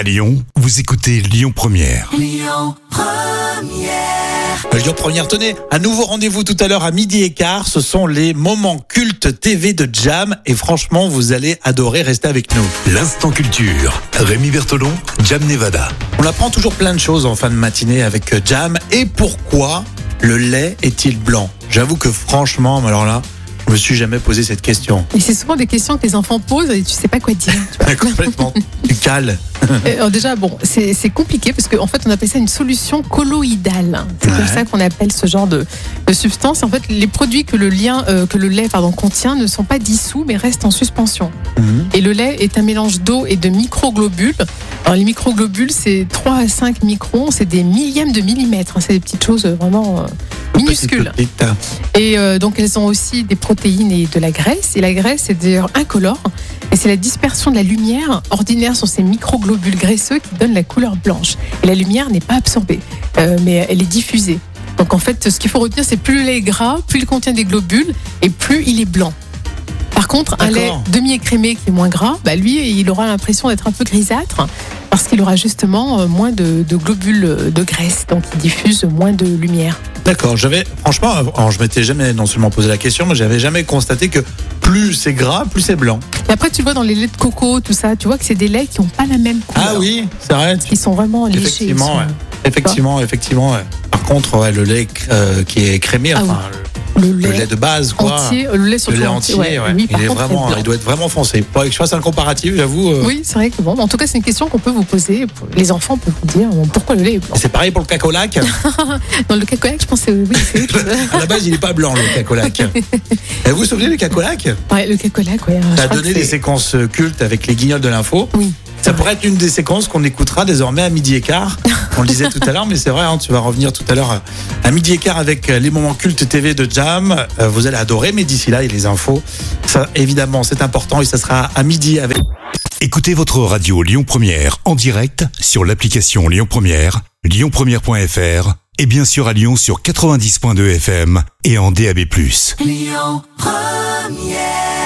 À Lyon, vous écoutez Lyon Première. Lyon Première, tenez, un nouveau rendez-vous tout à l'heure à midi et quart. Ce sont les moments cultes TV de Jam. Et franchement, vous allez adorer rester avec nous. L'instant culture. Rémi Bertolon, Jam Nevada. On apprend toujours plein de choses en fin de matinée avec euh, Jam. Et pourquoi le lait est-il blanc? J'avoue que franchement, alors là, je me suis jamais posé cette question. Et c'est souvent des questions que les enfants posent et tu sais pas quoi dire. Complètement. tu cales. Euh, alors déjà, bon, c'est compliqué parce qu'en fait, on appelle ça une solution colloïdale. C'est Ouais. comme ça qu'on appelle ce genre de, de substance. En fait, les produits que le, lien, euh, que le lait pardon, contient ne sont pas dissous mais restent en suspension. Mhm. Et le lait est un mélange d'eau et de microglobules. Alors, les microglobules, c'est 3 à 5 microns, c'est des millièmes de millimètres. hein. C'est des petites choses vraiment euh, minuscules. Et euh, donc elles ont aussi des protéines et de la graisse. Et la graisse est d'ailleurs incolore. Et c'est la dispersion de la lumière ordinaire sur ces microglobules graisseux qui donne la couleur blanche. Et la lumière n'est pas absorbée, euh, mais elle est diffusée. Donc en fait, ce qu'il faut retenir, c'est plus le lait est gras, plus il contient des globules et plus il est blanc. Par contre, un lait demi-écrémé qui est moins gras, bah lui, il aura l'impression d'être un peu grisâtre parce qu'il aura justement euh, moins de, de globules de graisse, donc il diffuse moins de lumière. D'accord, j'avais franchement, alors, je m'étais jamais non seulement posé la question, mais j'avais jamais constaté que plus c'est gras, plus c'est blanc. Et après, tu vois dans les laits de coco, tout ça, tu vois que c'est des laits qui n'ont pas la même couleur. Ah oui, c'est vrai. Qui sont vraiment légers. Effectivement, ils sont- ouais. Effectivement, effectivement. ouais. Par contre, ouais, le lait euh, qui est crémé, Ah enfin, le, lait, lait de base, quoi. entier, le lait le surtout lait entier, ouais. par il est contre, vraiment, il doit être vraiment foncé. Que je fasse un comparatif, j'avoue. euh, Oui, c'est vrai que bon, en tout cas, c'est une question qu'on peut vous poser. Les enfants peuvent vous dire bon, pourquoi le lait est blanc. C'est pareil pour le cacolac. Dans le cacolac, je pense que oui, à la base, il est pas blanc le cacolac. Vous vous souvenez du cacolac? Ouais, le cacolac, ouais. je Ça a donné des séquences euh, cultes avec les guignols de l'info. Oui. Ça pourrait être une des séquences qu'on écoutera désormais à midi et quart. On le disait tout à l'heure, mais c'est vrai, hein, tu vas revenir tout à l'heure euh, à midi et quart avec euh, les moments cultes TV de Jam. Euh, Vous allez adorer, mais d'ici là, il y a les infos. Ça, évidemment, c'est important et ça sera à midi avec. Écoutez votre radio Lyon Première en direct sur l'application Lyon Première, lyonpremière.fr et bien sûr à Lyon sur 90.2 FM et en DAB+. Lyon Première